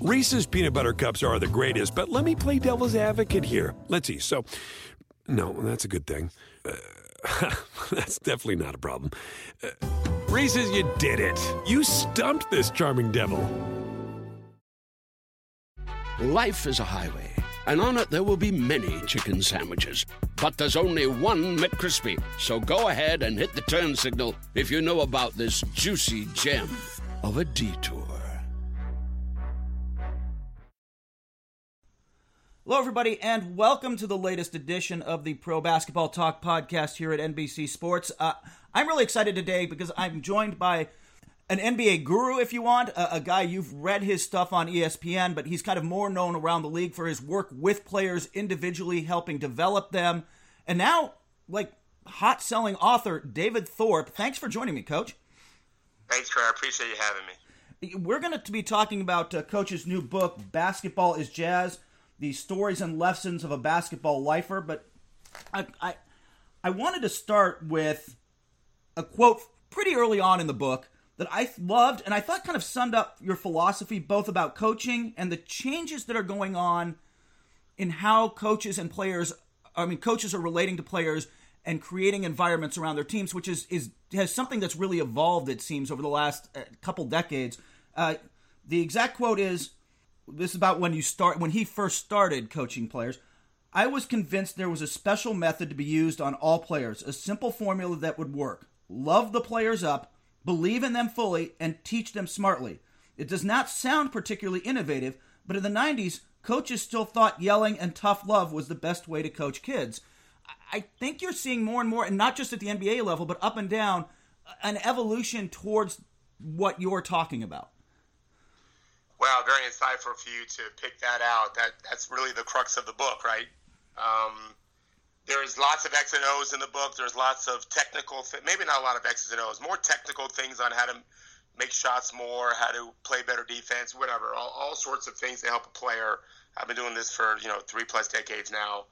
Reese's peanut butter cups are the greatest, but let me play devil's advocate here. Let's see. So, no, that's a good thing. Uh, that's definitely not a problem. Uh, Reese's, you did it. You stumped this charming devil. Life is a highway, and on it there will be many chicken sandwiches. But there's only one McCrispy. So go ahead and hit the turn signal if you know about this juicy gem of a detour. Hello, everybody, and welcome to the latest edition of the Pro Basketball Talk podcast here at NBC Sports. Uh, I'm really excited today because I'm joined by an NBA guru, if you want, a, a, guy you've read his stuff on ESPN, but he's kind of more known around the league for his work with players individually, helping develop them. And now, like hot selling author David Thorpe. Thanks for joining me, Coach. Thanks, Trey. I appreciate you having me. We're going to be talking about uh, Coach's new book, Basketball is Jazz the stories and lessons of a basketball lifer. But I, I, I wanted to start with a quote pretty early on in the book that I loved and I thought kind of summed up your philosophy both about coaching and the changes that are going on in how coaches and players I mean coaches are relating to players and creating environments around their teams which is is has something that's really evolved it seems over the last uh, couple decades. Uh, the exact quote is this is about when you start when he first started coaching players. I was convinced there was a special method to be used on all players, a simple formula that would work. Love the players up, believe in them fully, and teach them smartly. It does not sound particularly innovative, but in the 90s, coaches still thought yelling and tough love was the best way to coach kids. I think you're seeing more and more, and not just at the NBA level, but up and down, an evolution towards what you're talking about. Wow, very insightful for you to pick that out. That that's really the crux of the book, right? Um, there's lots of X and O's in the book. There's lots of technical, maybe not a lot of X's and O's, more technical things on how to make shots more, how to play better defense, whatever. All, all sorts of things to help a player. I've been doing this for you know three plus decades now.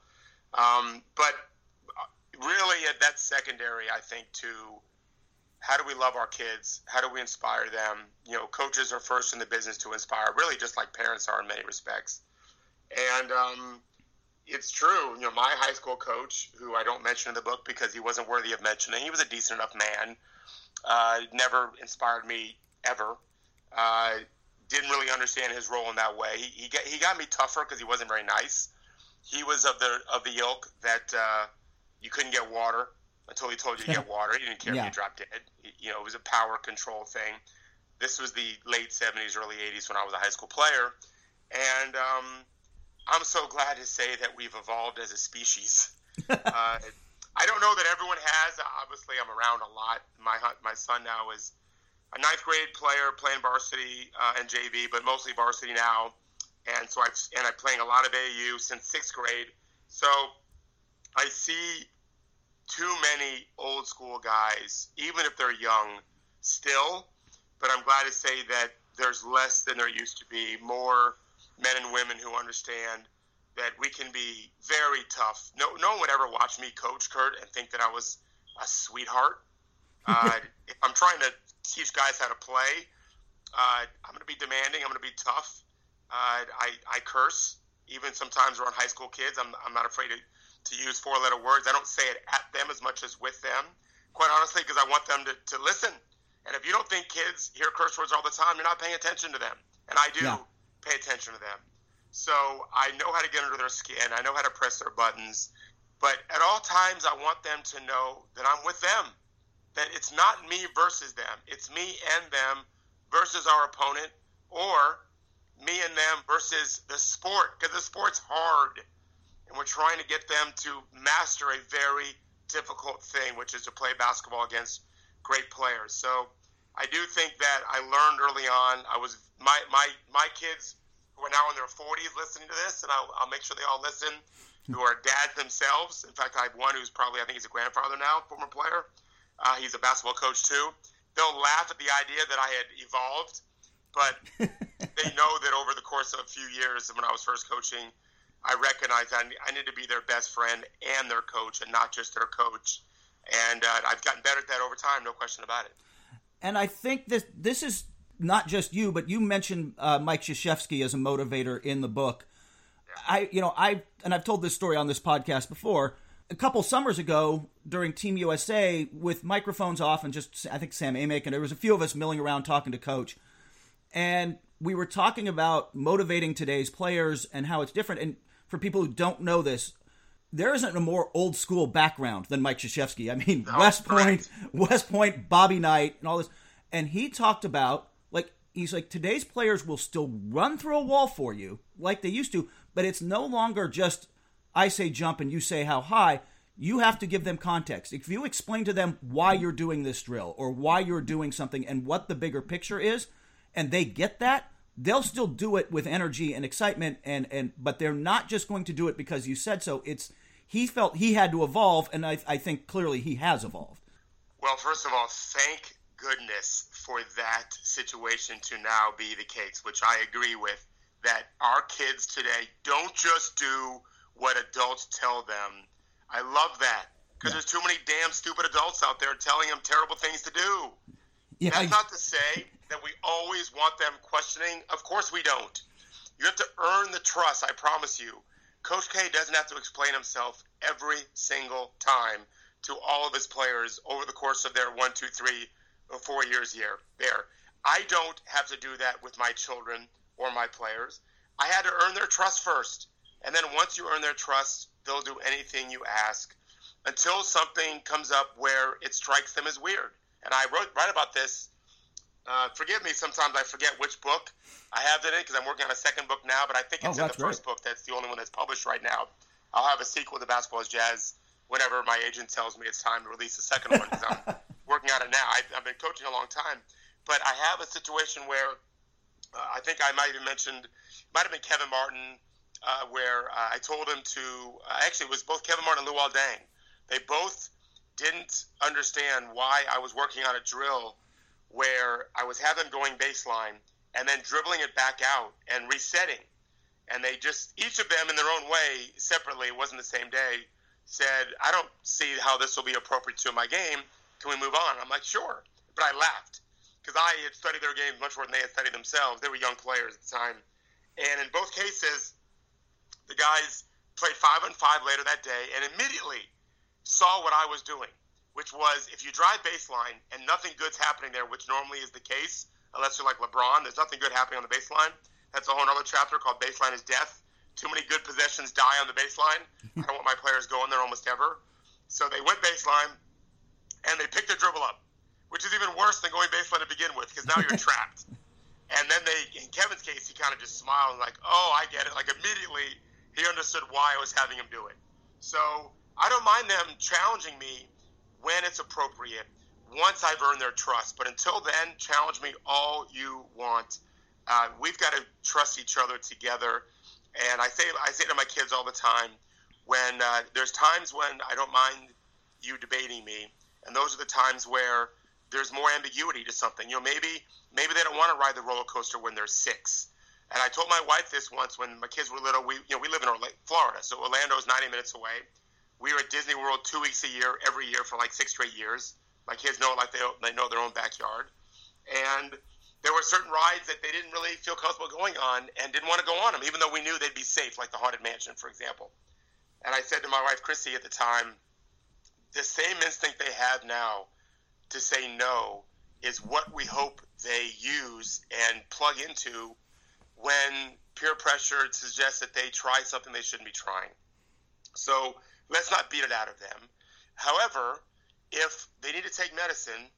Um, but uh, really, that's secondary, I think, to how do we love our kids? How do we inspire them? You know, coaches are first in the business to inspire, really just like parents are in many respects. And um, it's true. You know, my high school coach, who I don't mention in the book because he wasn't worthy of mentioning, he was a decent enough man. Uh, never inspired me ever. Uh, didn't really understand his role in that way. He, he, got, he got me tougher because he wasn't very nice. He was of the of the ilk that uh, you couldn't get water until he told you to get water. He didn't care yeah. if you dropped dead. You know, it was a power control thing. This was the late 70s, early 80s when I was a high school player. And um, I'm so glad to say that we've evolved as a species. uh, I don't know that everyone has. Obviously, I'm around a lot. My my son now is a ninth grade player playing varsity uh, and JV, but mostly varsity now. And so I've and I'm playing a lot of AU since sixth grade. So I see too many old school guys, even if they're young, still. But I'm glad to say that there's less than there used to be. More men and women who understand that we can be very tough. No, no one would ever watch me coach Kurt and think that I was a sweetheart. Uh, if I'm trying to teach guys how to play, uh, I'm going to be demanding. I'm going to be tough. Uh, I, I curse, even sometimes around high school kids. I'm, I'm not afraid to to use four letter words. I don't say it at them as much as with them, quite honestly, because I want them to, to listen. And if you don't think kids hear curse words all the time, you're not paying attention to them. And I do yeah. pay attention to them. So I know how to get under their skin. I know how to press their buttons. But at all times, I want them to know that I'm with them. That it's not me versus them. It's me and them versus our opponent, or me and them versus the sport, because the sport's hard and we're trying to get them to master a very difficult thing, which is to play basketball against great players. So I do think that I learned early on. I was my my my kids who are now in their 40s listening to this, and I'll, I'll make sure they all listen. Who are dads themselves. In fact, I have one who's probably I think he's a grandfather now, former player. Uh, he's a basketball coach too. They'll laugh at the idea that I had evolved, but they know that over the course of a few years, when I was first coaching, I recognize I, I need to be their best friend and their coach, and not just their coach. And uh, I've gotten better at that over time, no question about it. And I think this this is not just you, but you mentioned uh, Mike Krzyzewski as a motivator in the book. I, you know, I and I've told this story on this podcast before. A couple summers ago, during Team USA, with microphones off and just I think Sam Amick and there was a few of us milling around talking to Coach, and we were talking about motivating today's players and how it's different. And for people who don't know this, there isn't a more old school background than Mike Krzyzewski. I mean, no, West Point, right. West Point, Bobby Knight, and all this. And he talked about like he's like today's players will still run through a wall for you like they used to, but it's no longer just I say jump and you say how high. You have to give them context. If you explain to them why you're doing this drill or why you're doing something and what the bigger picture is, and they get that, they'll still do it with energy and excitement and and but they're not just going to do it because you said so. It's he felt he had to evolve and i, I think clearly he has evolved. Well first of all thank goodness for that situation to now be the case which i agree with that our kids today don't just do what adults tell them. I love that because yeah. there's too many damn stupid adults out there telling them terrible things to do yeah, that's I, not to say that we always want them questioning. Of course we don't. You have to earn the trust, I promise you. Coach K doesn't have to explain himself every single time to all of his players over the course of their one, two, three, or four years here. There. I don't have to do that with my children or my players. I had to earn their trust first. And then once you earn their trust, they'll do anything you ask until something comes up where it strikes them as weird. And I wrote write about this uh, forgive me, sometimes I forget which book I have it in because I'm working on a second book now, but I think it's oh, in the first book. That's the only one that's published right now. I'll have a sequel to Basketball is Jazz whenever my agent tells me it's time to release the second one because I'm working on it now. I, have been coaching a long time, but I have a situation where uh, I think I might have mentioned, might have been Kevin Martin, uh, where uh, I told him to, uh, actually, it was both Kevin Martin and Luol Deng. They both didn't understand why I was working on a drill where I was having them going baseline and then dribbling it back out and resetting. And they just, each of them in their own way, separately, it wasn't the same day, said, I don't see how this will be appropriate to my game. Can we move on? I'm like, sure. But I laughed because I had studied their games much more than they had studied themselves. They were young players at the time. And in both cases, the guys played five on five later that day and immediately saw what I was doing which was if you drive baseline and nothing good's happening there, which normally is the case, unless you're like LeBron, there's nothing good happening on the baseline. That's a whole other chapter called Baseline is Death. Too many good possessions die on the baseline. I don't want my players going there almost ever. So they went baseline and they picked a dribble up, which is even worse than going baseline to begin with because now you're trapped. And then they, in Kevin's case, he kind of just smiled and like, oh, I get it. Like immediately he understood why I was having him do it. So I don't mind them challenging me when it's appropriate, once I've earned their trust. But until then, challenge me all you want. Uh, we've got to trust each other together. And I say, I say to my kids all the time, when uh, there's times when I don't mind you debating me, and those are the times where there's more ambiguity to something. You know, maybe maybe they don't want to ride the roller coaster when they're six. And I told my wife this once when my kids were little. We you know we live in Florida, so Orlando is 90 minutes away we were at Disney World two weeks a year, every year for like six straight years. My kids know it like they, they know their own backyard. And there were certain rides that they didn't really feel comfortable going on and didn't want to go on them, even though we knew they'd be safe, like the Haunted Mansion, for example. And I said to my wife, Christy, at the time, the same instinct they have now to say no is what we hope they use and plug into when peer pressure suggests that they try something they shouldn't be trying. So let's not beat it out of them. However, if they need to take medicine,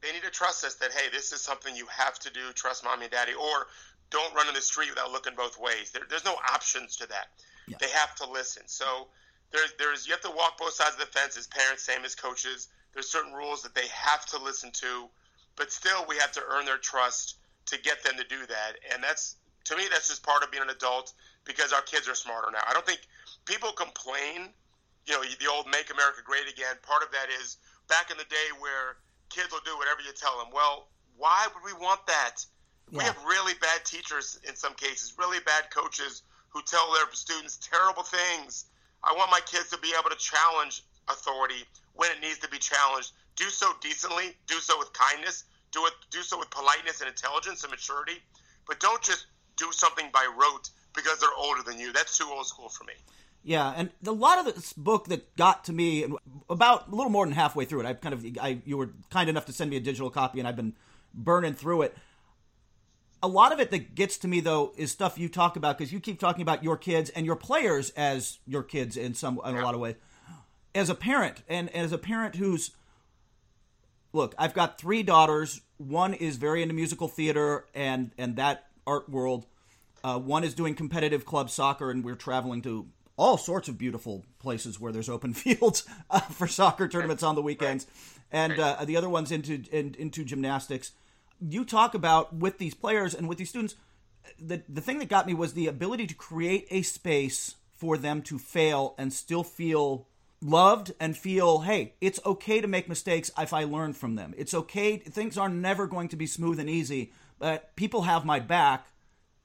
they need to trust us that hey, this is something you have to do. Trust mommy and daddy, or don't run in the street without looking both ways. There, there's no options to that. Yeah. They have to listen. So there's there's you have to walk both sides of the fence as parents, same as coaches. There's certain rules that they have to listen to, but still we have to earn their trust to get them to do that. And that's to me that's just part of being an adult because our kids are smarter now. I don't think people complain you know, the old "Make America Great Again." Part of that is back in the day where kids will do whatever you tell them. Well, why would we want that? Yeah. We have really bad teachers in some cases, really bad coaches who tell their students terrible things. I want my kids to be able to challenge authority when it needs to be challenged. Do so decently, do so with kindness, Do it. Do so with politeness and intelligence and maturity, but don't just do something by rote because they're older than you. That's too old school for me. Yeah, and a lot of this book that got to me about a little more than halfway through it. I've kind of, I you were kind enough to send me a digital copy, and I've been burning through it. A lot of it that gets to me though is stuff you talk about because you keep talking about your kids and your players as your kids in some in a lot of ways. As a parent, and as a parent who's look, I've got three daughters. One is very into musical theater and and that art world. Uh, one is doing competitive club soccer, and we're traveling to all sorts of beautiful places where there's open fields uh, for soccer tournaments on the weekends, and uh, the other one's into in, into gymnastics. You talk about with these players and with these students. The the thing that got me was the ability to create a space for them to fail and still feel loved and feel, hey, it's okay to make mistakes if I learn from them. It's okay. Things are never going to be smooth and easy, but people have my back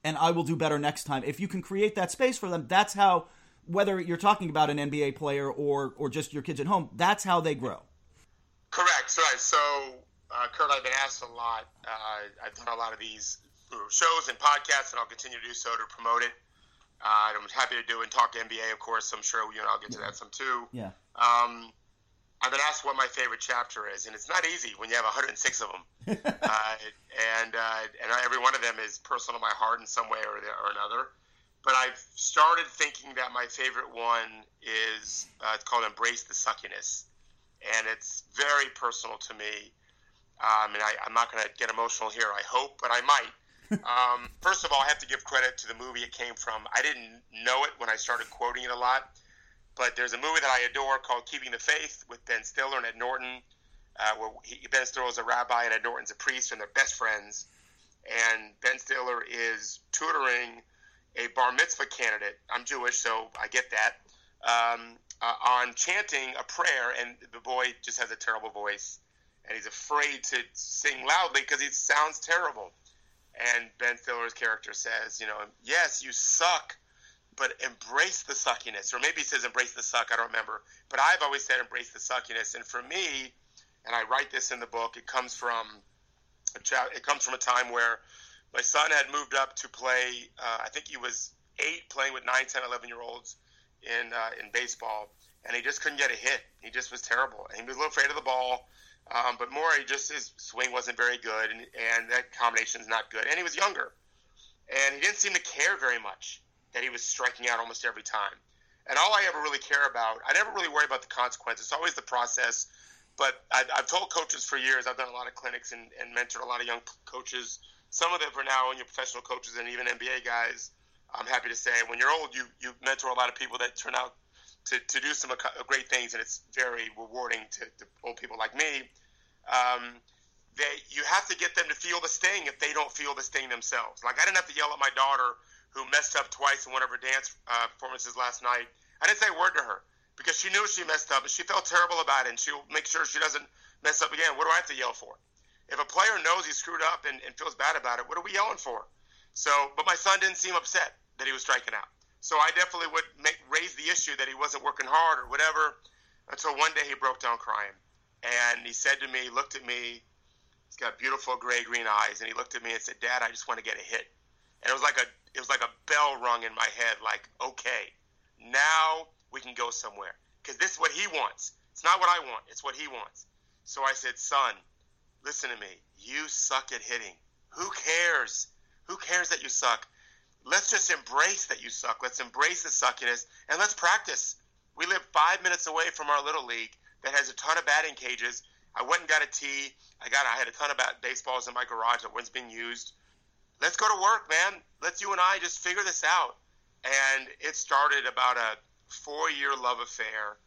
and I will do better next time. If you can create that space for them, that's how, whether you're talking about an NBA player or, or just your kids at home, that's how they grow. Correct. Right. So, uh, Kurt, I've been asked a lot. Uh, I've done a lot of these shows and podcasts, and I'll continue to do so to promote it. Uh, I'm happy to do and talk to NBA, of course. I'm sure you and I'll get to that some too. Yeah. Um, I've been asked what my favorite chapter is, and it's not easy when you have 106 of them, uh, and uh, and every one of them is personal to my heart in some way or, the, or another. But I've started thinking that my favorite one is uh, it's called "Embrace the Suckiness," and it's very personal to me. Um, and I, I'm not going to get emotional here, I hope, but I might um, first of all, I have to give credit to the movie it came from. I didn't know it when I started quoting it a lot, but there's a movie that I adore called Keeping the Faith with Ben Stiller and Ed Norton, uh, where he, Ben Stiller is a rabbi and Ed Norton's a priest, and they're best friends. And Ben Stiller is tutoring a bar mitzvah candidate. I'm Jewish, so I get that. Um, uh, on chanting a prayer, and the boy just has a terrible voice, and he's afraid to sing loudly because he sounds terrible and Ben Stiller's character says, you know, yes, you suck, but embrace the suckiness. Or maybe he says embrace the suck. I don't remember. But I've always said embrace the suckiness. And for me, and I write this in the book, it comes from a it comes from a time where my son had moved up to play. Uh, I think he was eight, playing with nine, 10, 11 year olds in uh, in baseball, and he just couldn't get a hit. He just was terrible, and he was a little afraid of the ball. Um, but he just his swing wasn't very good, and, and that combination is not good. And he was younger, and he didn't seem to care very much that he was striking out almost every time. And all I ever really care about, I never really worry about the consequences. It's always the process. But I've, I've told coaches for years. I've done a lot of clinics and, and mentored a lot of young coaches. Some of them are now your professional coaches and even NBA guys. I'm happy to say when you're old, you you mentor a lot of people that turn out to, to do some great things, and it's very rewarding to, to old people like me. Um, they, you have to get them to feel the sting if they don't feel the sting themselves. Like I didn't have to yell at my daughter who messed up twice in one of her dance uh, performances last night. I didn't say a word to her because she knew she messed up and she felt terrible about it, and she'll make sure she doesn't mess up again. What do I have to yell for? If a player knows he screwed up and, and feels bad about it, what are we yelling for? So, but my son didn't seem upset that he was striking out. So I definitely would make raise the issue that he wasn't working hard or whatever until one day he broke down crying. And he said to me, looked at me, he's got beautiful gray green eyes, and he looked at me and said, Dad, I just want to get a hit. And it was like a it was like a bell rung in my head, like, okay, now we can go somewhere. Because this is what he wants. It's not what I want, it's what he wants. So I said, Son, listen to me. You suck at hitting. Who cares? Who cares that you suck? let's just embrace that you suck. Let's embrace the suckiness and let's practice. We live five minutes away from our little league that has a ton of batting cages. I went and got a tee. I got I had a ton of bat- baseballs in my garage that wasn't being used. Let's go to work, man. Let's you and I just figure this out. And it started about a four year love affair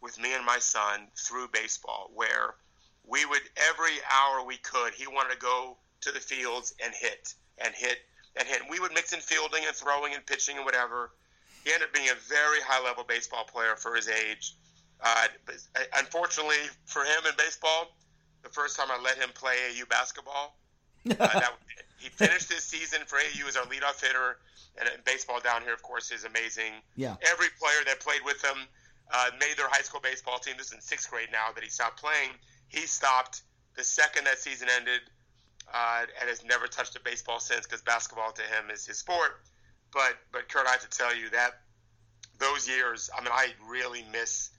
with me and my son through baseball, where we would every hour we could, he wanted to go to the fields and hit and hit and hit. We would mix in fielding and throwing and pitching and whatever. He ended up being a very high level baseball player for his age. Uh, uh unfortunately for him in baseball, the first time I let him play AU basketball, uh, that, he finished his season for AU as our leadoff hitter. And baseball down here, of course, is amazing. Yeah. Every player that played with him uh, made their high school baseball team. This is in sixth grade now that he stopped playing. He stopped the second that season ended uh, and has never touched a baseball since because basketball to him is his sport. But but Kurt, I have to tell you that those years, I mean, I really miss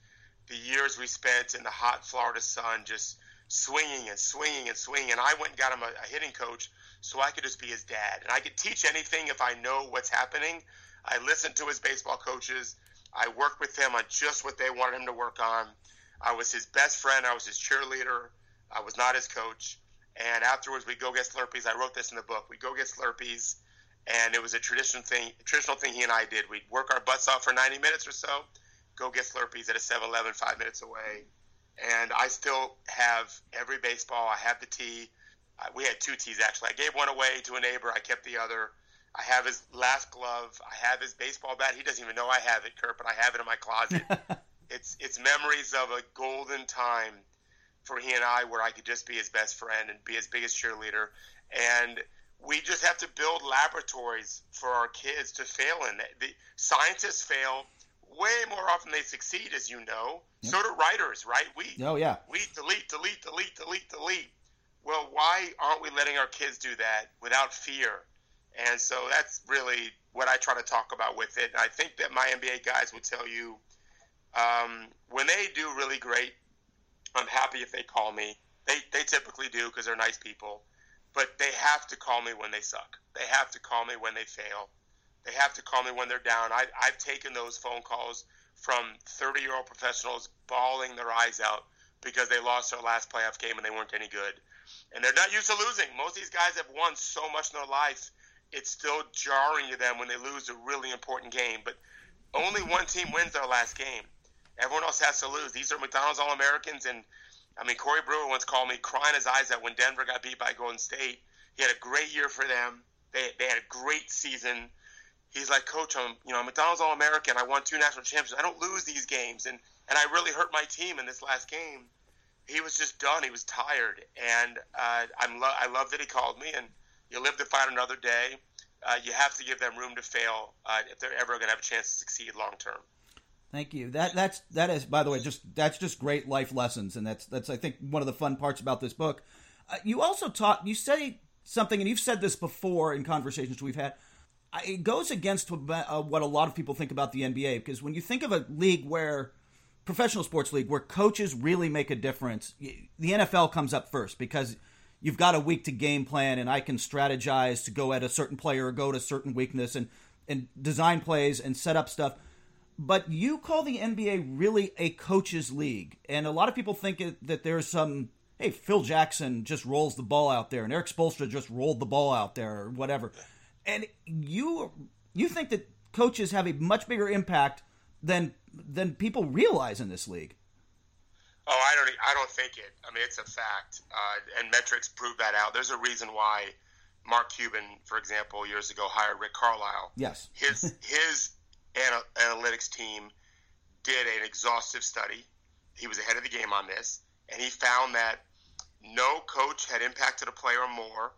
the years we spent in the hot Florida sun, just swinging and swinging and swinging. And I went and got him a, a hitting coach so I could just be his dad, and I could teach anything if I know what's happening. I listened to his baseball coaches. I worked with him on just what they wanted him to work on. I was his best friend. I was his cheerleader. I was not his coach. And afterwards, we go get Slurpees. I wrote this in the book. We go get Slurpees, and it was a traditional thing. Traditional thing he and I did. We'd work our butts off for 90 minutes or so, go get Slurpees at a 7-Eleven five minutes away, and I still have every baseball. I have the tee. We had two tees actually. I gave one away to a neighbor. I kept the other. I have his last glove. I have his baseball bat. He doesn't even know I have it, Kurt, but I have it in my closet. it's it's memories of a golden time for he and I where I could just be his best friend and be his biggest cheerleader. And we just have to build laboratories for our kids to fail in. The scientists fail way more often than they succeed, as you know. Yep. So do writers, right? We oh yeah, we delete, delete, delete, delete, delete. Well, why aren't we letting our kids do that without fear? And so that's really what I try to talk about with it. I think that my NBA guys would tell you um, when they do really great, I'm happy if they call me. They they typically do because they're nice people, but they have to call me when they suck. They have to call me when they fail. They have to call me when they're down. I, I've taken those phone calls from 30 year old professionals bawling their eyes out because they lost their last playoff game and they weren't any good. And they're not used to losing. Most of these guys have won so much in their life, it's still jarring to them when they lose a really important game. But only one team wins their last game. Everyone else has to lose. These are McDonald's All Americans, and I mean Corey Brewer once called me crying his eyes out when Denver got beat by Golden State. He had a great year for them. They they had a great season. He's like, Coach, I'm you know I'm McDonald's All American. I won two national championships. I don't lose these games, and and I really hurt my team in this last game. He was just done. He was tired, and uh, I'm lo- I love that he called me. And you live to fight another day. Uh, you have to give them room to fail uh, if they're ever going to have a chance to succeed long term. Thank you. That that's that is by the way just that's just great life lessons, and that's that's I think one of the fun parts about this book. Uh, you also taught you say something, and you've said this before in conversations we've had. It goes against uh, what a lot of people think about the NBA because when you think of a league where professional sports league where coaches really make a difference, the NFL comes up first because you've got a week to game plan, and I can strategize to go at a certain player or go to certain weakness and and design plays and set up stuff but you call the NBA really a coaches league, and a lot of people think that there's some hey Phil Jackson just rolls the ball out there, and Erik Spoelstra just rolled the ball out there, or whatever. And you you think that coaches have a much bigger impact than than people realize in this league. Oh, I don't. I don't think it. I mean, it's a fact, uh, and metrics prove that out. There's a reason why Mark Cuban, for example, years ago hired Rick Carlisle. Yes. His his analytics team did an exhaustive study. He was ahead of the game on this, and he found that no coach had impacted a player more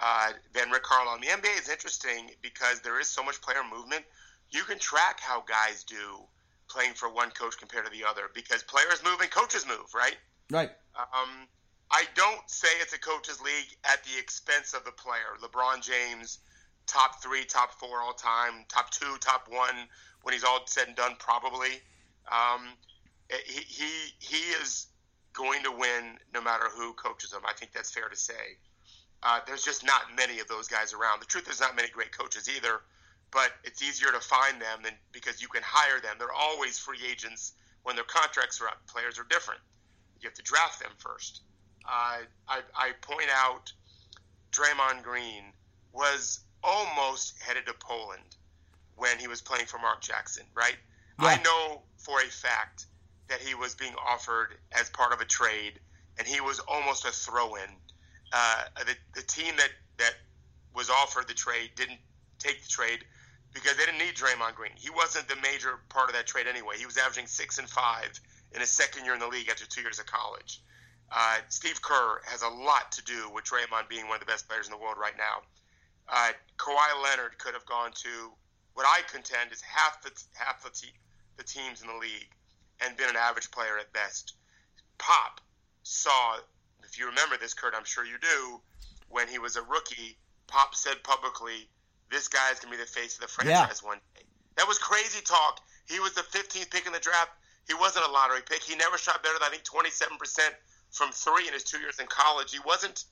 uh, than Rick Carlisle. And the NBA is interesting because there is so much player movement. You can track how guys do playing for one coach compared to the other because players move and coaches move, right? Right. Um, I don't say it's a coaches league at the expense of the player. LeBron James top three, top four all time, top two, top one when he's all said and done, probably. Um, he, he he is going to win no matter who coaches him. I think that's fair to say. Uh, there's just not many of those guys around. The truth is, not many great coaches either, but it's easier to find them than because you can hire them. They're always free agents when their contracts are up. Players are different. You have to draft them first. Uh, I, I point out Draymond Green was almost headed to Poland when he was playing for Mark Jackson, right? Yeah. I know for a fact that he was being offered as part of a trade, and he was almost a throw-in. Uh, the, the team that, that was offered the trade didn't take the trade because they didn't need Draymond Green. He wasn't the major part of that trade anyway. He was averaging six and five in his second year in the league after two years of college. Uh, Steve Kerr has a lot to do with Draymond being one of the best players in the world right now. Uh, Kawhi Leonard could have gone to what I contend is half the half the, te- the teams in the league and been an average player at best. Pop saw, if you remember this, Kurt, I'm sure you do. when he was a rookie, Pop said publicly, "This guy is going to be the face of the franchise yeah. one day." That was crazy talk. He was the 15th pick in the draft. He wasn't a lottery pick. He never shot better than I think 27 percent from three in his two years in college. He wasn't.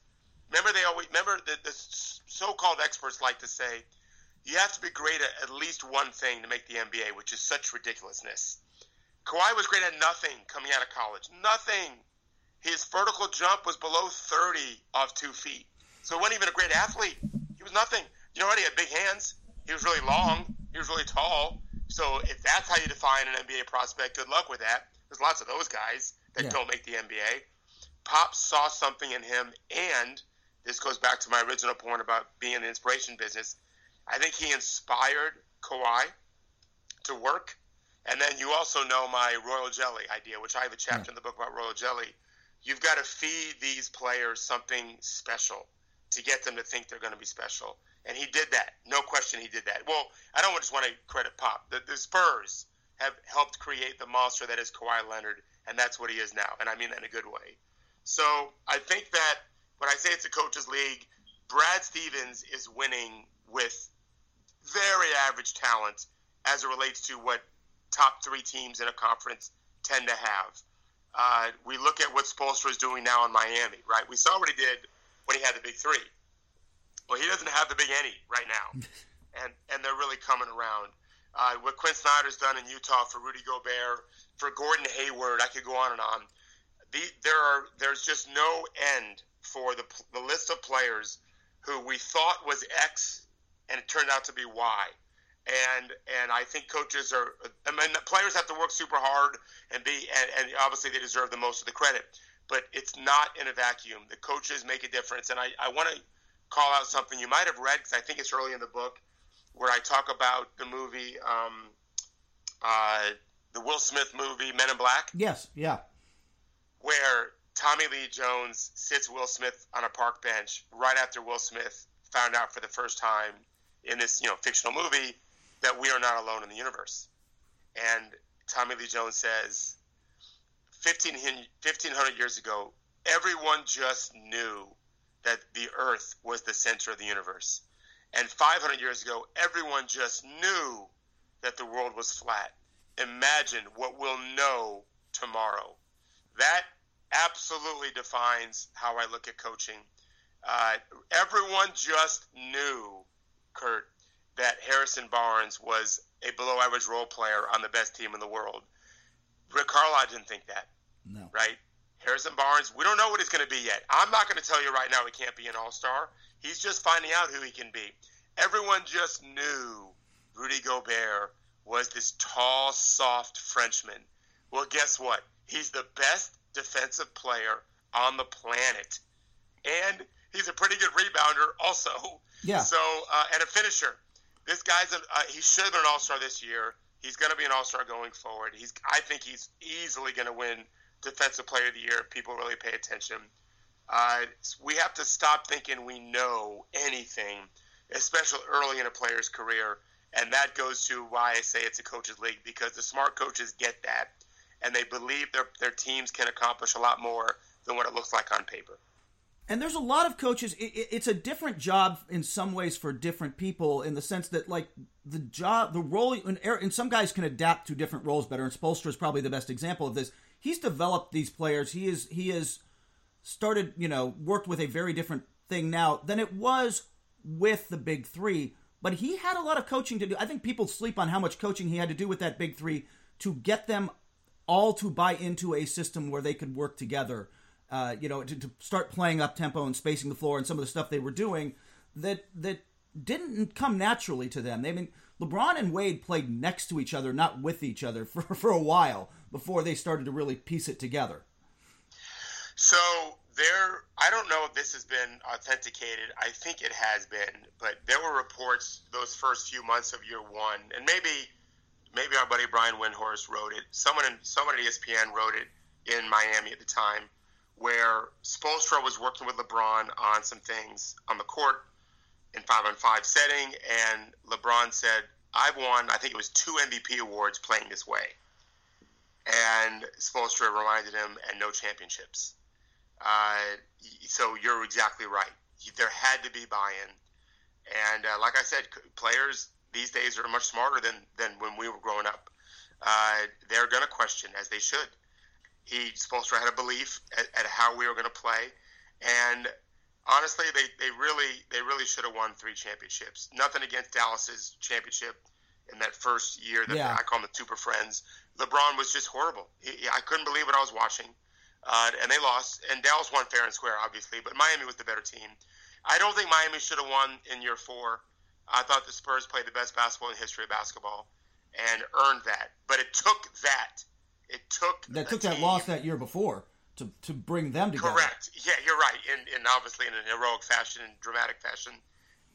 Remember, they always remember the, the so-called experts like to say you have to be great at at least one thing to make the NBA, which is such ridiculousness. Kawhi was great at nothing coming out of college. Nothing. His vertical jump was below 30 off two feet. So he wasn't even a great athlete. He was nothing. You know what? He had big hands. He was really long. He was really tall. So if that's how you define an NBA prospect, good luck with that. There's lots of those guys that yeah. don't make the NBA. Pop saw something in him, and this goes back to my original point about being in the inspiration business. I think he inspired Kawhi to work. And then you also know my royal jelly idea, which I have a hmm. chapter yeah. in the book about royal jelly. You've got to feed these players something special to get them to think they're going to be special. And he did that. No question he did that. Well, I don't just want to credit Pop. The, the Spurs have helped create the monster that is Kawhi Leonard, and that's what he is now. And I mean that in a good way. So I think that when I say it's a coaches league, Brad Stevens is winning with very average talent as it relates to what top three teams in a conference tend to have. Uh, we look at what Spoelstra is doing now in Miami, right? We saw what he did when he had the big three. Well, he doesn't have the big any right now, and and they're really coming around. Uh, what Quin Snyder's done in Utah for Rudy Gobert, for Gordon Hayward, I could go on and on. The, there are there's just no end for the the list of players who we thought was X and it turned out to be Y. And and I think coaches are. I mean, players have to work super hard and be and, and obviously they deserve the most of the credit. But it's not in a vacuum. The coaches make a difference, and I, I want to call out something you might have read because I think it's early in the book where I talk about the movie, um, uh, the Will Smith movie Men in Black. Yes, yeah. Where Tommy Lee Jones sits Will Smith on a park bench right after Will Smith found out for the first time in this you know fictional movie that we are not alone in the universe. And Tommy Lee Jones says, 1500 years ago, everyone just knew that the earth was the center of the universe. And 500 years ago, everyone just knew that the world was flat. Imagine what we'll know tomorrow. That absolutely defines how I look at coaching. Uh, everyone just knew Kurt, that Harrison Barnes was a below average role player on the best team in the world. Rick Carlisle didn't think that. No. Right? Harrison Barnes, we don't know what he's going to be yet. I'm not going to tell you right now he can't be an all star. He's just finding out who he can be. Everyone just knew Rudy Gobert was this tall, soft Frenchman. Well, guess what? He's the best defensive player on the planet. And he's a pretty good rebounder, also. Yeah. So uh, and a finisher. This guy's a, uh, he should have been an All Star this year. He's going to be an All Star going forward. He's I think he's easily going to win Defensive Player of the Year if people really pay attention. Uh, we have to stop thinking we know anything, especially early in a player's career. And that goes to why I say it's a coaches league because the smart coaches get that, and they believe their their teams can accomplish a lot more than what it looks like on paper. And there's a lot of coaches. it's a different job in some ways for different people, in the sense that like the job, the role, and, some guys can adapt to different roles better. And Spoelstra is probably the best example of this. He's developed these players. He is he has started, you know, worked with a very different thing now than it was with the big three. But he had a lot of coaching to do. I think people sleep on how much coaching he had to do with that big three to get them all to buy into a system where they could work together uh, you know, to, to start playing up tempo and spacing the floor and some of the stuff they were doing that that didn't come naturally to them. They I mean LeBron and Wade played next to each other, not with each other, for for a while before they started to really piece it together. So there, I don't know if this has been authenticated. I think it has been, but there were reports those first few months of year one, and maybe maybe our buddy Brian Windhorst wrote it. Someone in someone at ESPN wrote it in Miami at the time where Spoelstra was working with LeBron on some things on the court in five on five setting, and LeBron said, "I've won. I think it was two MVP awards playing this way." And Spoelstra reminded him, "And no championships." Uh, so you're exactly right. there had to be buy-in. And uh, like I said, players these days are much smarter than, than when we were growing up. Uh, they're going to question, as they should. He Spoelstra had a belief at, at how we were going to play, and honestly, they, they really they really should have won three championships. Nothing against Dallas's championship in that first year that yeah. I call them the Super Friends. LeBron was just horrible. He, I couldn't believe what I was watching, uh, and they lost. And Dallas won fair and square, obviously, but Miami was the better team. I don't think Miami should have won in year four. I thought the Spurs played the best basketball in the history of basketball and earned that. But it took that. It took that took team. that loss that year before to, to bring them together. Correct. Yeah, you're right. And, and obviously in an heroic fashion and dramatic fashion.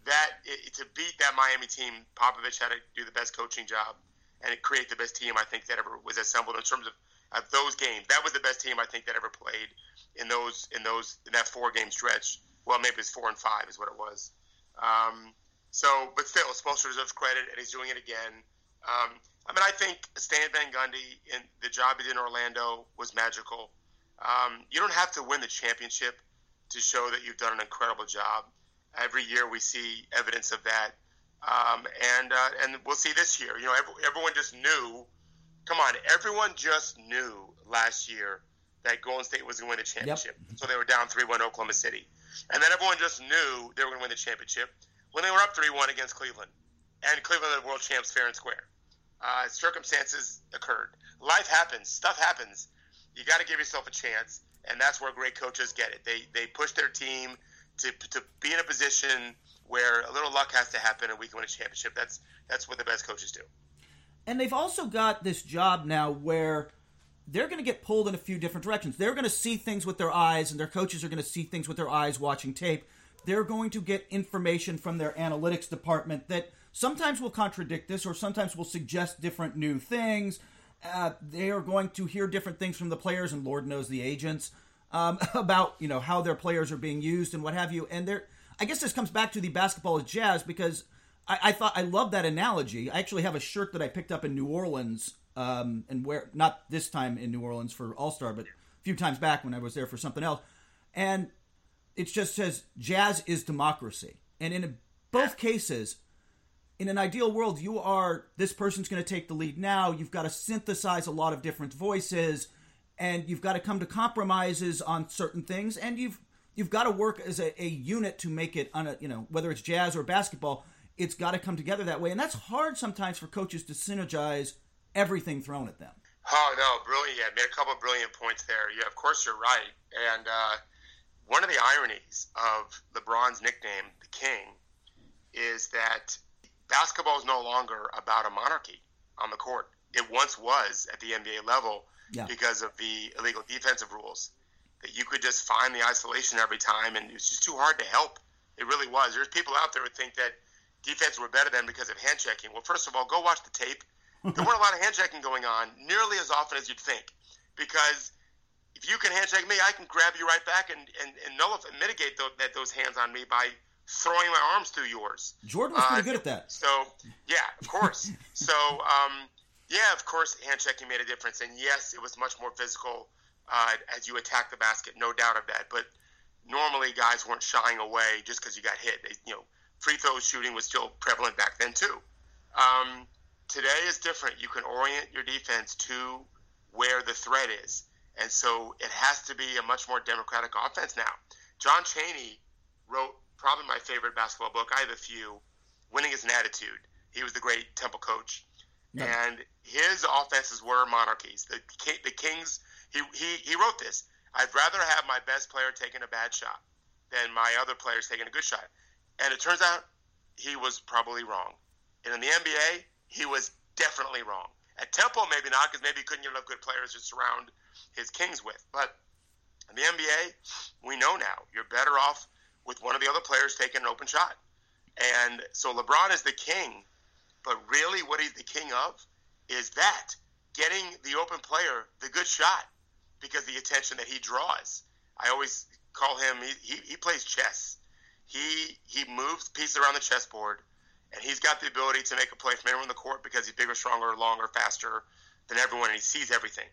That it, to beat that Miami team, Popovich had to do the best coaching job and create the best team I think that ever was assembled in terms of, of those games. That was the best team I think that ever played in those in those in that four game stretch. Well, maybe it's four and five is what it was. Um, so, but still, Spoelstra deserves credit, and he's doing it again. Um, I mean, I think Stan Van Gundy and the job he did in Orlando was magical. Um, you don't have to win the championship to show that you've done an incredible job. Every year we see evidence of that, um, and uh, and we'll see this year. You know, every, everyone just knew. Come on, everyone just knew last year that Golden State was going to win the championship. Yep. So they were down three one Oklahoma City, and then everyone just knew they were going to win the championship when they were up three one against Cleveland, and Cleveland are world champs fair and square. Uh, circumstances occurred. Life happens. Stuff happens. You got to give yourself a chance, and that's where great coaches get it. They they push their team to, to be in a position where a little luck has to happen and we can win a championship. That's that's what the best coaches do. And they've also got this job now where they're going to get pulled in a few different directions. They're going to see things with their eyes, and their coaches are going to see things with their eyes watching tape. They're going to get information from their analytics department that sometimes will contradict this or sometimes will suggest different new things. Uh, they are going to hear different things from the players, and Lord knows the agents um, about you know how their players are being used and what have you. And there, I guess this comes back to the basketball is jazz because I, I, thought I love that analogy. I actually have a shirt that I picked up in New Orleans, um, and where not this time in New Orleans for All Star, but a few times back when I was there for something else, and it just says jazz is democracy, and in both cases in an ideal world, you are this person's going to take the lead now. You've got to synthesize a lot of different voices, and you've got to come to compromises on certain things, and you've you've got to work as a, a unit to make it on a you know whether it's jazz or basketball. It's got to come together that way, and that's hard sometimes for coaches to synergize everything thrown at them. Oh no, brilliant! Yeah, made a couple of brilliant points there. Yeah, of course you're right. And uh, one of the ironies of LeBron's nickname, the King, is that basketball is no longer about a monarchy on the court. It once was at the NBA level yeah. because of the illegal defensive rules. That you could just find the isolation every time, and it's just too hard to help. It really was. There's people out there who think that defense were better than because of hand checking. Well, first of all, go watch the tape. there weren't a lot of hand checking going on nearly as often as you'd think, because if you can hand check me, I can grab you right back and and, and nullify, mitigate those, that, those hands on me by throwing my arms through yours. Jordan was pretty uh, good at that. So yeah, of course. so um, yeah, of course, hand checking made a difference, and yes, it was much more physical uh, as you attack the basket, no doubt of that. But normally, guys weren't shying away just because you got hit. They, you know, free throw shooting was still prevalent back then too. Um, today is different. You can orient your defense to where the threat is, and so it has to be a much more democratic offense now. John Chaney wrote probably my favorite basketball book. I have a few. Winning is an attitude. He was the great Temple coach, and his offenses were monarchies. The the Kings. He, he he wrote this. I'd rather have my best player taking a bad shot than my other players taking a good shot. And it turns out he was probably wrong. And in the NBA, he was definitely wrong. At Temple, maybe not, because maybe he couldn't get enough good players to surround his Kings with. But in the NBA, we know now you're better off with one of the other players taking an open shot. And so LeBron is the king, but really what he's the king of is that getting the open player the good shot because the attention that he draws. I always call him he, he, he plays chess. He he moves pieces around the chessboard and he's got the ability to make a play from anywhere on the court because he's bigger, stronger, longer, faster than everyone and he sees everything.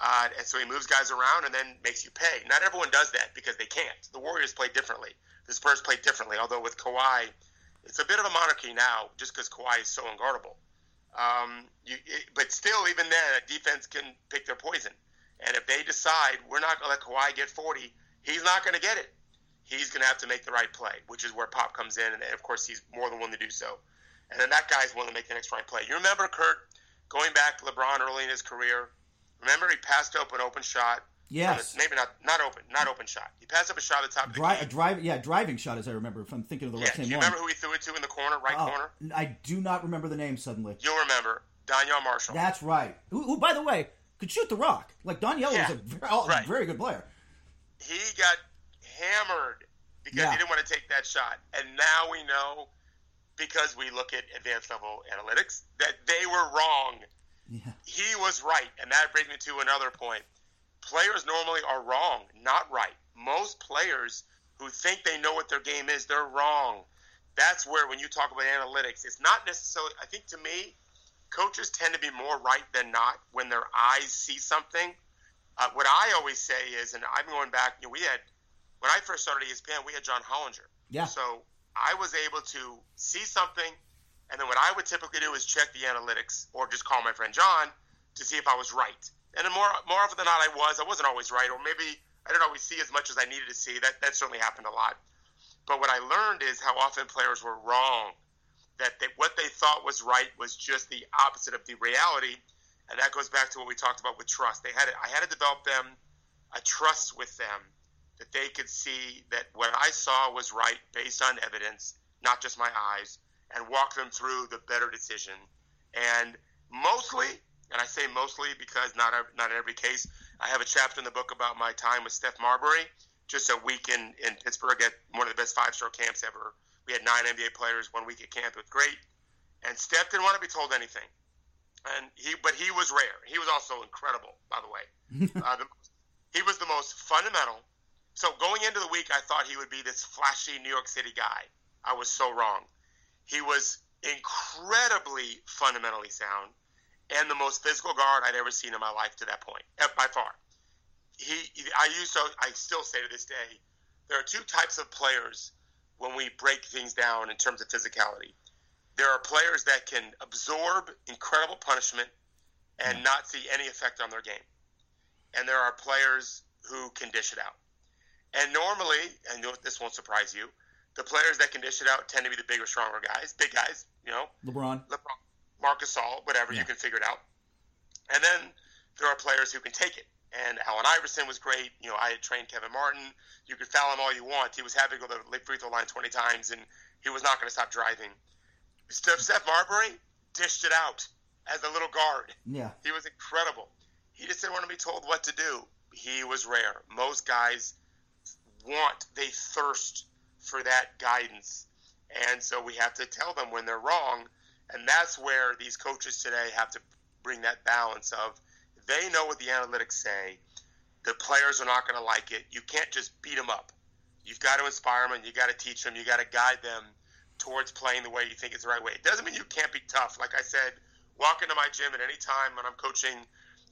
Uh, and so he moves guys around and then makes you pay. Not everyone does that because they can't. The Warriors play differently. The Spurs play differently. Although with Kawhi, it's a bit of a monarchy now, just because Kawhi is so unguardable. Um, you, it, but still, even then, a defense can pick their poison. And if they decide we're not going to let Kawhi get 40, he's not going to get it. He's going to have to make the right play, which is where Pop comes in, and of course he's more than willing to do so. And then that guy's willing to make the next right play. You remember Kurt going back to LeBron early in his career? Remember he passed up an open shot. Yes. Maybe not not open, not open shot. He passed up a shot at the top of the Dri- a drive, yeah, driving shot, as I remember, if I'm thinking of the Yeah. right Do same you one. remember who he threw it to in the corner, right Oh, corner? I do not remember the name suddenly. You'll remember Donyell Marshall. That's right. Who, who, by the way, could shoot the rock. Like Donyell Yeah, was a very, oh, right. very good player. he got hammered because Yeah. he didn't want to take that shot. And now we know, because we look at advanced level analytics, that they were wrong. Yeah. He was right. And that brings me to another point. Players normally are wrong, not right. Most players who think they know what their game is, they're wrong. That's where, when you talk about analytics, it's not necessarily, I think to me, coaches tend to be more right than not when their eyes see something. Uh, what I always say is, and I'm going back, you know, we had, when I first started ESPN, we had John Hollinger. Yeah. So I was able to see something, and then what I would typically do is check the analytics or just call my friend John to see if I was right. And more more often than not, I was. I wasn't always right, or maybe I didn't always see as much as I needed to see. That that certainly happened a lot. But what I learned is how often players were wrong. That they, what they thought was right was just the opposite of the reality, and that goes back to what we talked about with trust. They had I had to develop them a trust with them that they could see that what I saw was right based on evidence, not just my eyes, and walk them through the better decision. And mostly, and I say mostly because not not in every case, I have a chapter in the book about my time with Steph Marbury, just a week in, in Pittsburgh at one of the best five star camps ever. We had nine NBA players one week at camp. It was great. And Steph didn't want to be told anything. And he, but he was rare. He was also incredible, by the way. uh, the, he was the most fundamental. So going into the week, I thought he would be this flashy New York City guy. I was so wrong. He was incredibly fundamentally sound and the most physical guard I'd ever seen in my life to that point, eh, by far. He, I used to, I still say to this day, there are two types of players when we break things down in terms of physicality. There are players that can absorb incredible punishment and not see any effect on their game. And there are players who can dish it out. And normally, and this won't surprise you, the players that can dish it out tend to be the bigger, stronger guys, big guys, you know, LeBron. LeBron, Marcus All, whatever, Yeah. you can figure it out. And then there are players who can take it. And Allen Iverson was great. You know, I had trained Kevin Martin. You could foul him all you want. He was happy to go to the free throw line 20 times, and he was not going to stop driving. Steph, Steph Marbury dished it out as a little guard. Yeah. He was incredible. He just didn't want to be told what to do. He was rare. Most guys want, they thirst for that guidance. And so we have to tell them when they're wrong. And that's where these coaches today have to bring that balance of they know what the analytics say. The players are not going to like it. You can't just beat them up. You've got to inspire them and you got to teach them. You got to guide them towards playing the way you think is the right way. It doesn't mean you can't be tough. Like I said, walk into my gym at any time when I'm coaching.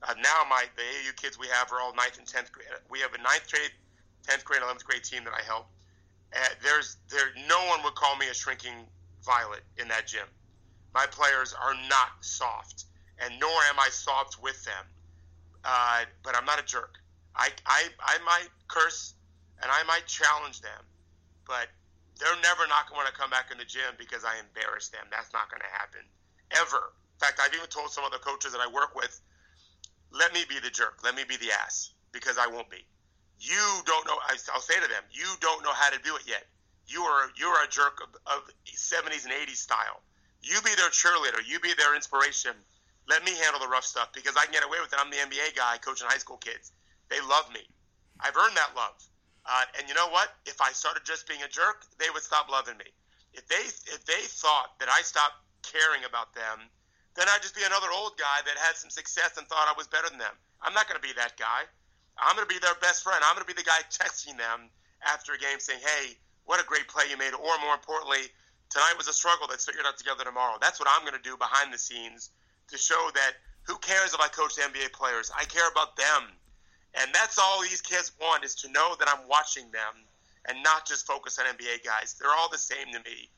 Uh, now my the AU kids we have are all ninth and tenth grade. We have a ninth grade, tenth grade, eleventh grade team that I help. Uh, there's there no one would call me a shrinking violet in that gym. My players are not soft, and nor am I soft with them. Uh, but I'm not a jerk. I, I I might curse and I might challenge them, but they're never not going to come back in the gym because I embarrass them. That's not going to happen ever. In fact, I've even told some of the coaches that I work with, let me be the jerk, let me be the ass, because I won't be. You don't know. I, I'll say to them, you don't know how to do it yet. You are you're a jerk of, of 70s and 80s style. You be their cheerleader. You be their inspiration. Let me handle the rough stuff because I can get away with it. I'm the NBA guy coaching high school kids. They love me. I've earned that love. Uh, and you know what? If I started just being a jerk, they would stop loving me. If they if they thought that I stopped caring about them, then I'd just be another old guy that had some success and thought I was better than them. I'm not going to be that guy. I'm going to be their best friend. I'm going to be the guy texting them after a game saying, "Hey, what a great play you made," or more importantly, tonight was a struggle. Let's figure it out together tomorrow. That's what I'm going to do behind the scenes to show that Who cares if I coach NBA players? I care about them. And that's all these kids want is to know that I'm watching them and not just focus on NBA guys. They're all the same to me.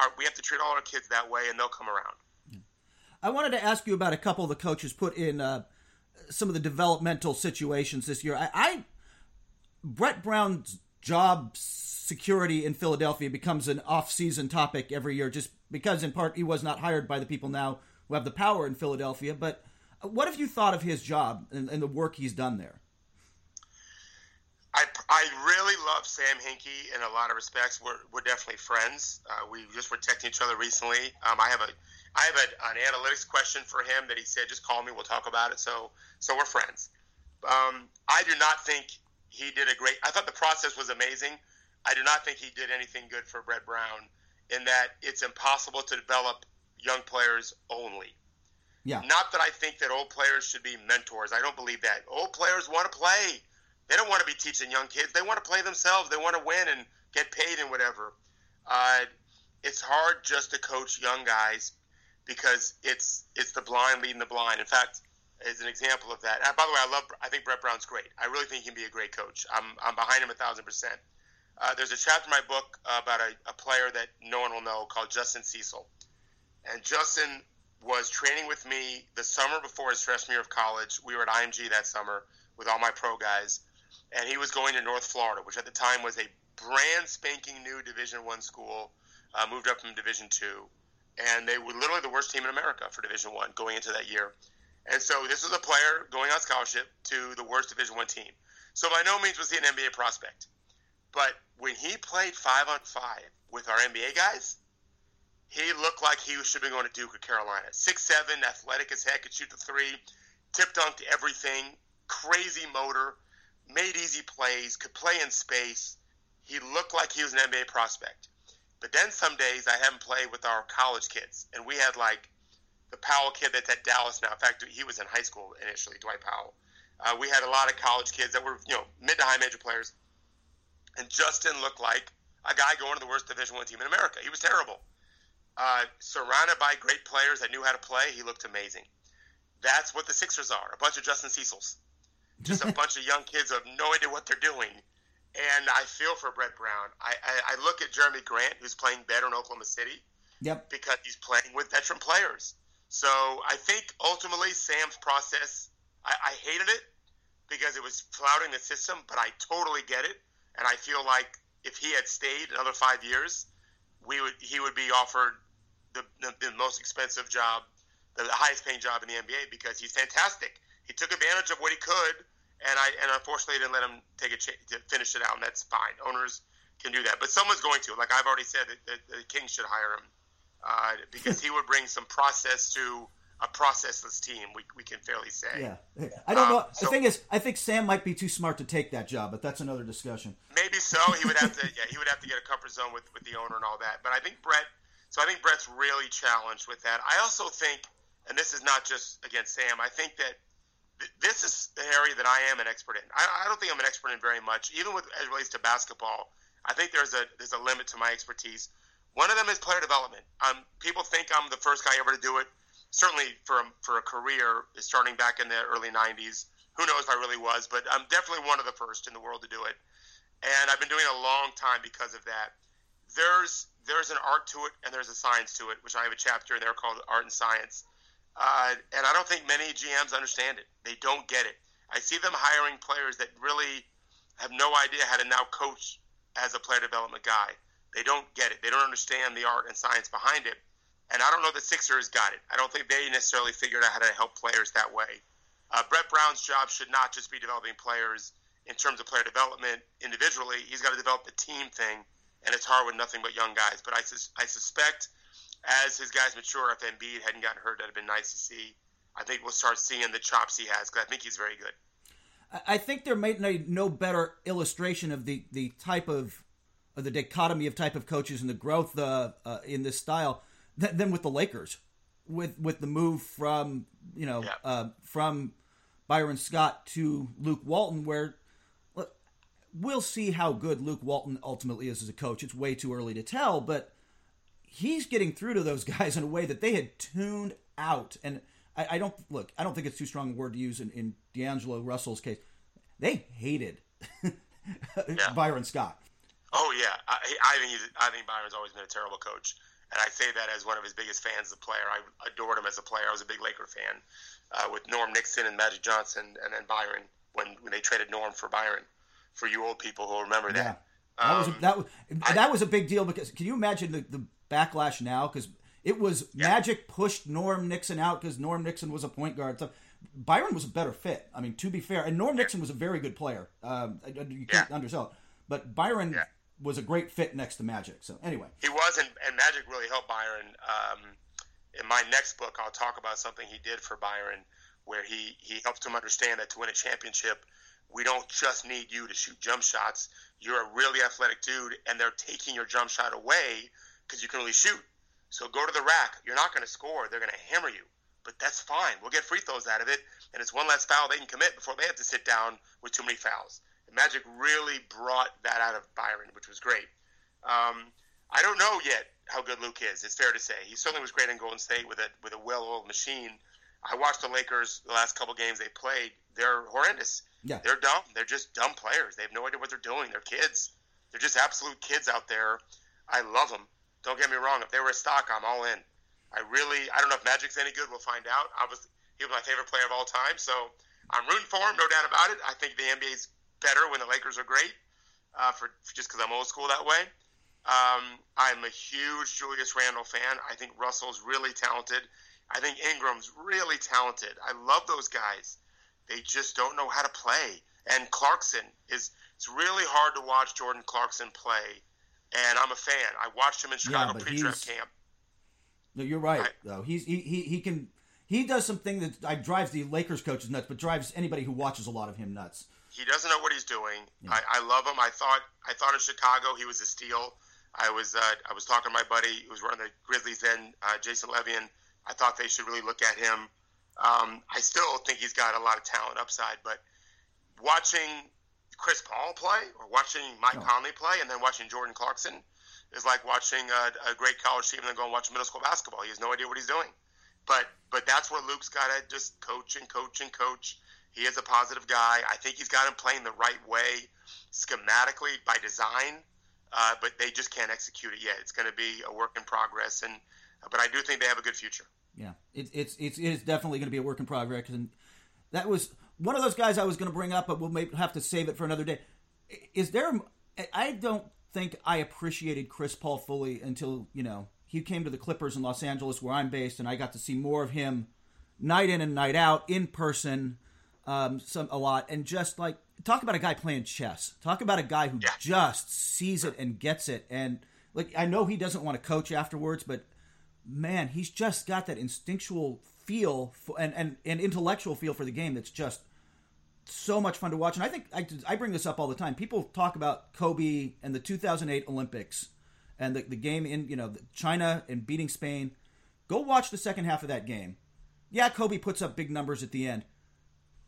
Are, we have to treat all our kids that way, and they'll come around. I wanted to ask you about a couple of the coaches put in uh, some of the developmental situations this year. I, I Brett Brown's job security in Philadelphia becomes an off-season topic every year, just because in part he was not hired by the people now who have the power in Philadelphia. But what have you thought of his job and, and the work he's done there? I, I really love Sam Hinkie in a lot of respects. We're, we're definitely friends. Uh, we just were texting each other recently. Um, I have a I have a, an analytics question for him that he said, just call me, we'll talk about it. So so we're friends. Um, I do not think he did a great. I thought the process was amazing. I do not think he did anything good for Brett Brown in that it's impossible to develop young players only. Yeah. Not that I think that old players should be mentors. I don't believe that. Old players want to play. They don't want to be teaching young kids. They want to play themselves. They want to win and get paid and whatever. Uh, it's hard just to coach young guys because it's it's the blind leading the blind. In fact, as an example of that. And by the way, I love. I think Brett Brown's great. I really think he can be a great coach. I'm I'm behind him a thousand percent. Uh, there's a chapter in my book about a, a player that no one will know called Justin Cecil, and Justin was training with me the summer before his freshman year of college. We were at IMG that summer with all my pro guys, and he was going to North Florida, which at the time was a brand spanking new Division One school, uh, moved up from Division Two, and they were literally the worst team in America for Division One going into that year. And so this was a player going on scholarship to the worst Division One team. So by no means was he an NBA prospect, but when he played five on five with our NBA guys, he looked like he should have been going to Duke or Carolina. Six seven, athletic as heck, could shoot the three, tip dunked everything, crazy motor made easy plays, could play in space. He looked like he was an NBA prospect. But then some days I had him play with our college kids, and we had like the Powell kid that's at Dallas now. In fact, he was in high school initially, Dwight Powell. Uh, we had a lot of college kids that were, you know, mid to high major players, and Justin looked like a guy going to the worst Division One team in America. He was terrible. Uh, surrounded by great players that knew how to play, he looked amazing. That's what the Sixers are a bunch of Justin Cecils just a bunch of young kids who have no idea what they're doing. And I feel for Brett Brown. I, I, I look at Jerami Grant, who's playing better in Oklahoma City. Yep. Because he's playing with veteran players. So I think ultimately Sam's process, I, I hated it because it was flouting the system, but I totally get it. And I feel like if he had stayed another five years, we would he would be offered the, the, the most expensive job, the highest paying job in the NBA because he's fantastic he took advantage of what he could, and I and unfortunately didn't let him take a ch- to finish it out, and that's fine. Owners can do that, but someone's going to. Like I've already said, that, that the Kings should hire him uh, because he would bring some process to a processless team. We, we can fairly say. Yeah, I don't um, know. So, the thing is, I think Sam might be too smart to take that job, but that's another discussion. Maybe so. He would have to. yeah, he would have to get a comfort zone with with the owner and all that. But I think Brett. So I think Brett's really challenged with that. I also think, and this is not just against Sam. I think that this is the area that I am an expert in. I, I don't think I'm an expert in very much, even with as it relates to basketball. I think there's a there's a limit to my expertise. One of them is player development. Um, people think I'm the first guy ever to do it. Certainly for a, for a career, starting back in the early '90s. Who knows if I really was, but I'm definitely one of the first in the world to do it. And I've been doing it a long time because of that. There's there's an art to it and there's a science to it, which I have a chapter in there called Art and Science uh, and I don't think many GMs understand it. They don't get it. I see them hiring players that really have no idea how to now coach as a player development guy. They don't get it. They don't understand the art and science behind it. And I don't know the Sixers got it. I don't think they necessarily figured out how to help players that way. Uh, Brett Brown's job should not just be developing players in terms of player development individually. He's got to develop the team thing, and it's hard with nothing but young guys. But I, sus- I suspect – as his guys mature, if Embiid hadn't gotten hurt, that'd have been nice to see. I think we'll start seeing the chops he has because I think he's very good. I think there may be no better illustration of the, the type of, of the dichotomy of type of coaches and the growth uh, uh, in this style than, than, with the Lakers, with with the move from you know yeah. uh, from Byron Scott to Luke Walton, where we'll see how good Luke Walton ultimately is as a coach. It's way too early to tell, but he's getting through to those guys in a way that they had tuned out. And I, I don't look. I don't think it's too strong a word to use in, in D'Angelo Russell's case. They hated Yeah. Byron Scott. Oh yeah, I, I think he's, I think Byron's always been a terrible coach, and I say that as one of his biggest fans as a player. I adored him as a player. I was a big Laker fan uh, with Norm Nixon and Magic Johnson, and then Byron when when they traded Norm for Byron. For you old people who remember Yeah, that, that was a, Um, that was that was a big deal because can you imagine the, the backlash now? Because it was Magic pushed Norm Nixon out because Norm Nixon was a point guard. So Byron was a better fit. I mean, to be fair, and Norm Nixon was a very good player. Um, you can't Yeah. undersell it, but Byron Yeah. was a great fit next to Magic. So anyway, He was, and, and Magic really helped Byron. Um, in my next book, I'll talk about something he did for Byron, where he he helped him understand that to win a championship, we don't just need you to shoot jump shots. You're a really athletic dude, and they're taking your jump shot away because you can only shoot. So go to the rack. You're not going to score. They're going to hammer you, but that's fine. We'll get free throws out of it, and it's one less foul they can commit before they have to sit down with too many fouls. And Magic really brought that out of Byron, which was great. Um, I don't know yet how good Luke is. It's fair to say he certainly was great in Golden State with a with a well-oiled machine. I watched the Lakers the last couple games they played. They're horrendous. Yeah. they're dumb. They're just dumb players. They have no idea what they're doing. They're kids. They're just absolute kids out there. I love them. Don't get me wrong. If they were a stock, I'm all in. I really. I don't know if Magic's any good. We'll find out. I was he was my favorite player of all time, so I'm rooting for him, no doubt about it. I think the NBA's better when the Lakers are great, uh, for just because I'm old school that way. Um, I'm a huge Julius Randle fan. I think Russell's really talented. I think Ingram's really talented. I love those guys. They just don't know how to play. And Clarkson is. It's really hard to watch Jordan Clarkson play, and I'm a fan. I watched him in Chicago but pre-draft camp. no, you're right. Right. Though he's he, he he can he does something that I drives the Lakers coaches nuts, but drives anybody who watches a lot of him nuts. He doesn't know what he's doing. I, I love him. I thought I thought in Chicago he was a steal. I was uh, I was talking to my buddy who was running the Grizzlies then, uh, Jason Levien. I thought they should really look at him. Um, I still think he's got a lot of talent upside, but watching Chris Paul play or watching Mike Conley play and then watching Jordan Clarkson is like watching a, a great college team and then go and watch middle school basketball. He has no idea what he's doing. But but that's where Luke's got to just coach and coach and coach. He is a positive guy. I think he's got him playing the right way, schematically by design. Uh, but they just can't execute it yet. It's going to be a work in progress, and but I do think they have a good future. Yeah, it, it's it's it is definitely going to be a work in progress, and that was one of those guys I was going to bring up, but we'll maybe have to save it for another day. Is there? I don't think I appreciated Chris Paul fully until you know he came to the Clippers in Los Angeles, where I'm based, and I got to see more of him night in and night out in person, um, some a lot, and just like talk about a guy playing chess. Talk about a guy who Yeah. just sees it and gets it, and like I know he doesn't want to coach afterwards, but man, he's just got that instinctual feel for, and, and, and intellectual feel for the game that's just so much fun to watch. And I think I, I bring this up all the time. People talk about Kobe and the 2008 Olympics and the, the game in, you know, China and beating Spain. Go watch the second half of that game. Yeah, Kobe puts up big numbers at the end.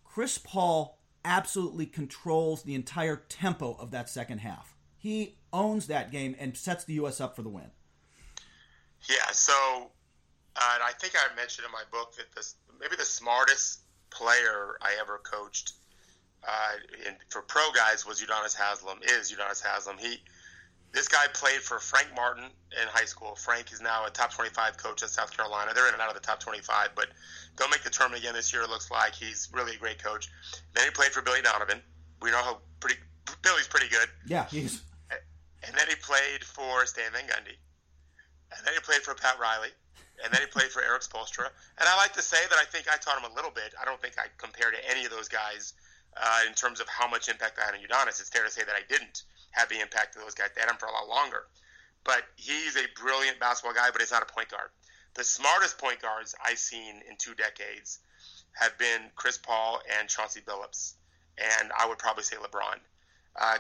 Chris Paul absolutely controls the entire tempo of that second half. He owns that game and sets the U.S. up for the win. Yeah, so uh, and I think I mentioned in my book that this maybe the smartest player I ever coached uh, in, for pro guys was Udonis Haslem. Is Udonis Haslem? He this guy played for Frank Martin in high school. Frank is now a top 25 coach at South Carolina. They're in and out of the top 25, but they'll make the tournament again this year. It looks like he's really a great coach. Then he played for Billy Donovan. We know how pretty Billy's pretty good. Yeah, he's And then he played for Stan Van Gundy. And then he played for Pat Riley. And then he played for Erik Spoelstra. And I like to say that I think I taught him a little bit. I don't think I compare to any of those guys uh, in terms of how much impact I had on Udonis. It's fair to say that I didn't have the impact of those guys. They had him for a lot longer. But he's a brilliant basketball guy, but he's not a point guard. The smartest point guards I've seen in two decades have been Chris Paul and Chauncey Billups. And I would probably say LeBron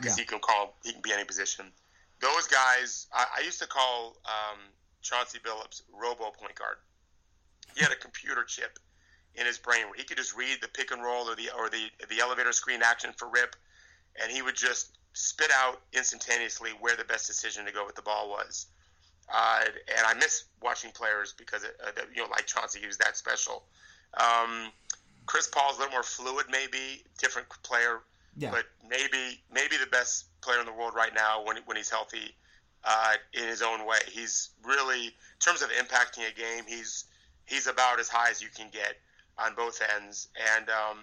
because Yeah. he can call he can be any position. Those guys, I, I used to call um, Chauncey Billups Robo point guard. He had a computer chip in his brain where he could just read the pick and roll or the or the the elevator screen action for rip, and he would just spit out instantaneously where the best decision to go with the ball was. Uh, and I miss watching players because it, uh, you know, like Chauncey, he was that special. Um, Chris Paul's a little more fluid, maybe different player, Yeah. but maybe maybe the best player in the world right now when when he's healthy uh, in his own way. He's really, in terms of impacting a game, he's he's about as high as you can get on both ends, and um,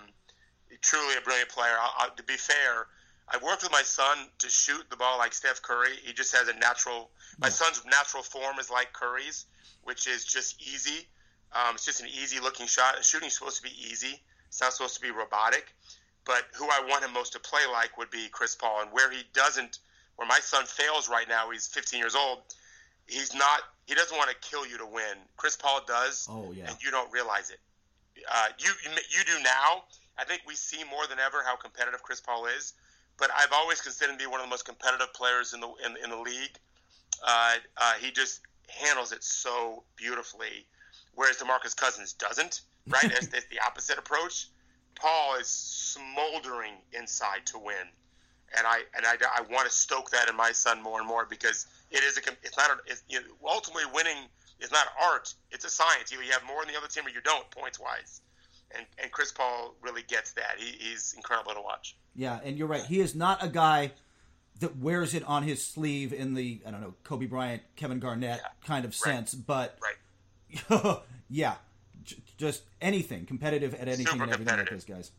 truly a brilliant player. I, I, to be fair, I worked with my son to shoot the ball like Steph Curry. He just has a natural. My son's natural form is like Curry's, which is just easy. Um, it's just an easy looking shot. Shooting's supposed to be easy. It's not supposed to be robotic. But who I want him most to play like would be Chris Paul, and where he doesn't, where my son fails right now, he's 15 years old. He's not. He doesn't want to kill you to win. Chris Paul does, Oh, yeah. and you don't realize it. Uh, you you you do now. I think we see more than ever how competitive Chris Paul is. But I've always considered him to be one of the most competitive players in the in, in the league. Uh, uh, he just handles it so beautifully, whereas DeMarcus Cousins doesn't. Right, it's, it's the opposite approach. Paul is smoldering inside to win, and I and I, I want to stoke that in my son more and more because it is a it's not a, it's, you know, ultimately winning is not art. It's a science. Either you have more than the other team or you don't points wise, and and Chris Paul really gets that. He, he's incredible to watch. Yeah, and you're right. He is not a guy that wears it on his sleeve in the I don't know Kobe Bryant, Kevin Garnett kind of sense, but Right. yeah, just anything competitive at anything Super and everything like those guys.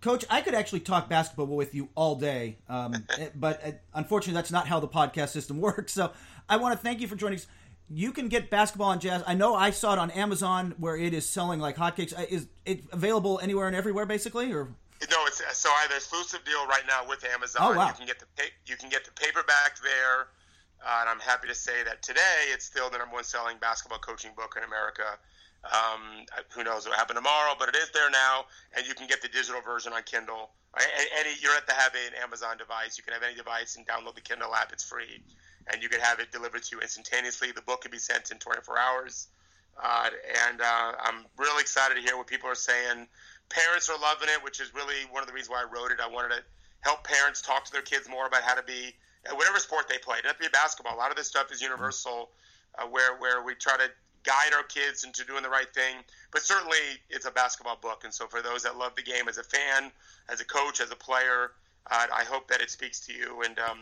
Coach, I could actually talk basketball with you all day, um, eh, but uh, unfortunately, that's not how the podcast system works. So, I want to thank you for joining us. You can get basketball and Jazz. I know I saw it on Amazon where it is selling like hotcakes. Uh, Is it available anywhere and everywhere, basically, or No, it's so I have an exclusive deal right now with Amazon. Oh, wow. You can get the you can get the paperback there, uh, and I'm happy to say that today it's still the number one selling basketball coaching book in America. Um, who knows what will happen tomorrow, but it is there now, and you can get the digital version on Kindle. Any you don't have to have an Amazon device. You can have any device and download the Kindle app. It's free, and you can have it delivered to you instantaneously. The book can be sent in 24 hours. Uh, and uh, I'm really excited to hear what people are saying. Parents are loving it, which is really one of the reasons why I wrote it. I wanted to help parents talk to their kids more about how to be uh, whatever sport they play. It doesn't have to be basketball. A lot of this stuff is universal, uh, where where we try to guide our kids into doing the right thing. But certainly, it's a basketball book, and so for those that love the game as a fan, as a coach, as a player, uh, I hope that it speaks to you. And um,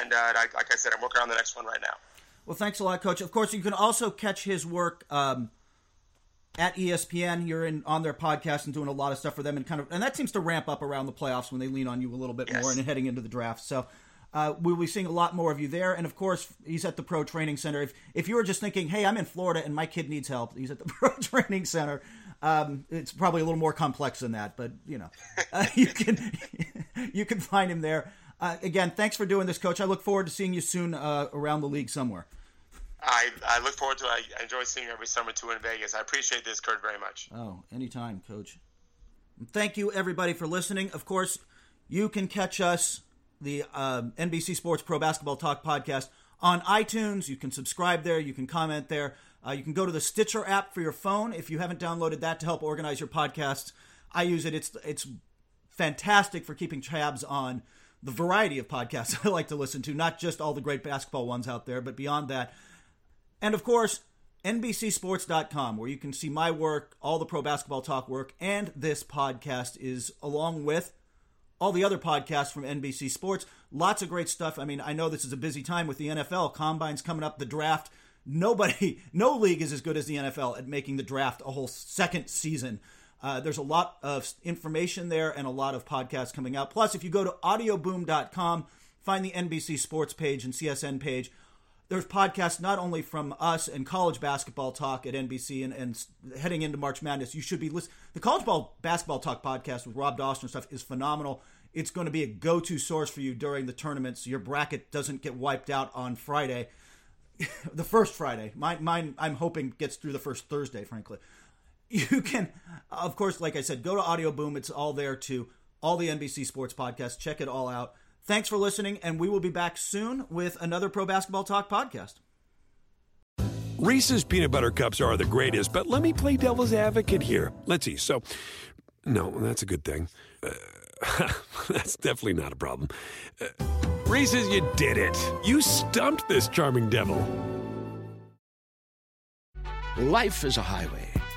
and uh, I, like I said, I'm working on the next one right now. Well, thanks a lot, Coach. Of course, you can also catch his work um, at ESPN. You're in on their podcast and doing a lot of stuff for them, and kind of, and that seems to ramp up around the playoffs when they lean on you a little bit Yes. more and heading into the draft. So. Uh, we'll be seeing a lot more of you there, and of course, he's at the Pro Training Center. If if you were just thinking, "Hey, I'm in Florida and my kid needs help," he's at the Pro Training Center. Um, it's probably a little more complex than that, but you know, uh, you can you can find him there. Uh, again, thanks for doing this, Coach. I look forward to seeing you soon uh, around the league somewhere. I, I look forward to it. I enjoy seeing you every summer too in Vegas. I appreciate this, Kurt, very much. Oh, anytime, Coach. Thank you, everybody, for listening. Of course, you can catch us, the um, NBC Sports Pro Basketball Talk podcast, on iTunes. You can subscribe there. You can comment there. Uh, you can go to the Stitcher app for your phone if you haven't downloaded that to help organize your podcasts. I use it. It's it's fantastic for keeping tabs on the variety of podcasts I like to listen to, not just all the great basketball ones out there, but beyond that. And of course, NBCSports.com, where you can see my work, all the pro basketball talk work, and this podcast is along with all the other podcasts from NBC Sports. Lots of great stuff. I mean, I know this is a busy time with the NFL. Combine's coming up, the draft. Nobody, no league is as good as the NFL at making the draft a whole second season. Uh, there's a lot of information there and a lot of podcasts coming out. Plus, if you go to audioboom.com, find the NBC Sports page and CSN page, there's podcasts not only from us and college basketball talk at NBC and, and heading into March Madness. You should be listening. The college ball basketball talk podcast with Rob Dauster and stuff is phenomenal. It's going to be a go-to source for you during the tournament, so your bracket doesn't get wiped out on Friday, the first Friday. Mine, mine, I'm hoping gets through the first Thursday. Frankly, you can, of course, like I said, go to Audio Boom. It's all there too. All the NBC Sports podcasts. Check it all out. Thanks for listening, and we will be back soon with another Pro Basketball Talk podcast. Reese's peanut butter cups are the greatest, but let me play devil's advocate here. Let's see. So, no, that's a good thing. Uh, that's definitely not a problem. Uh, Reese's, you did it. You stumped this charming devil. Life is a highway,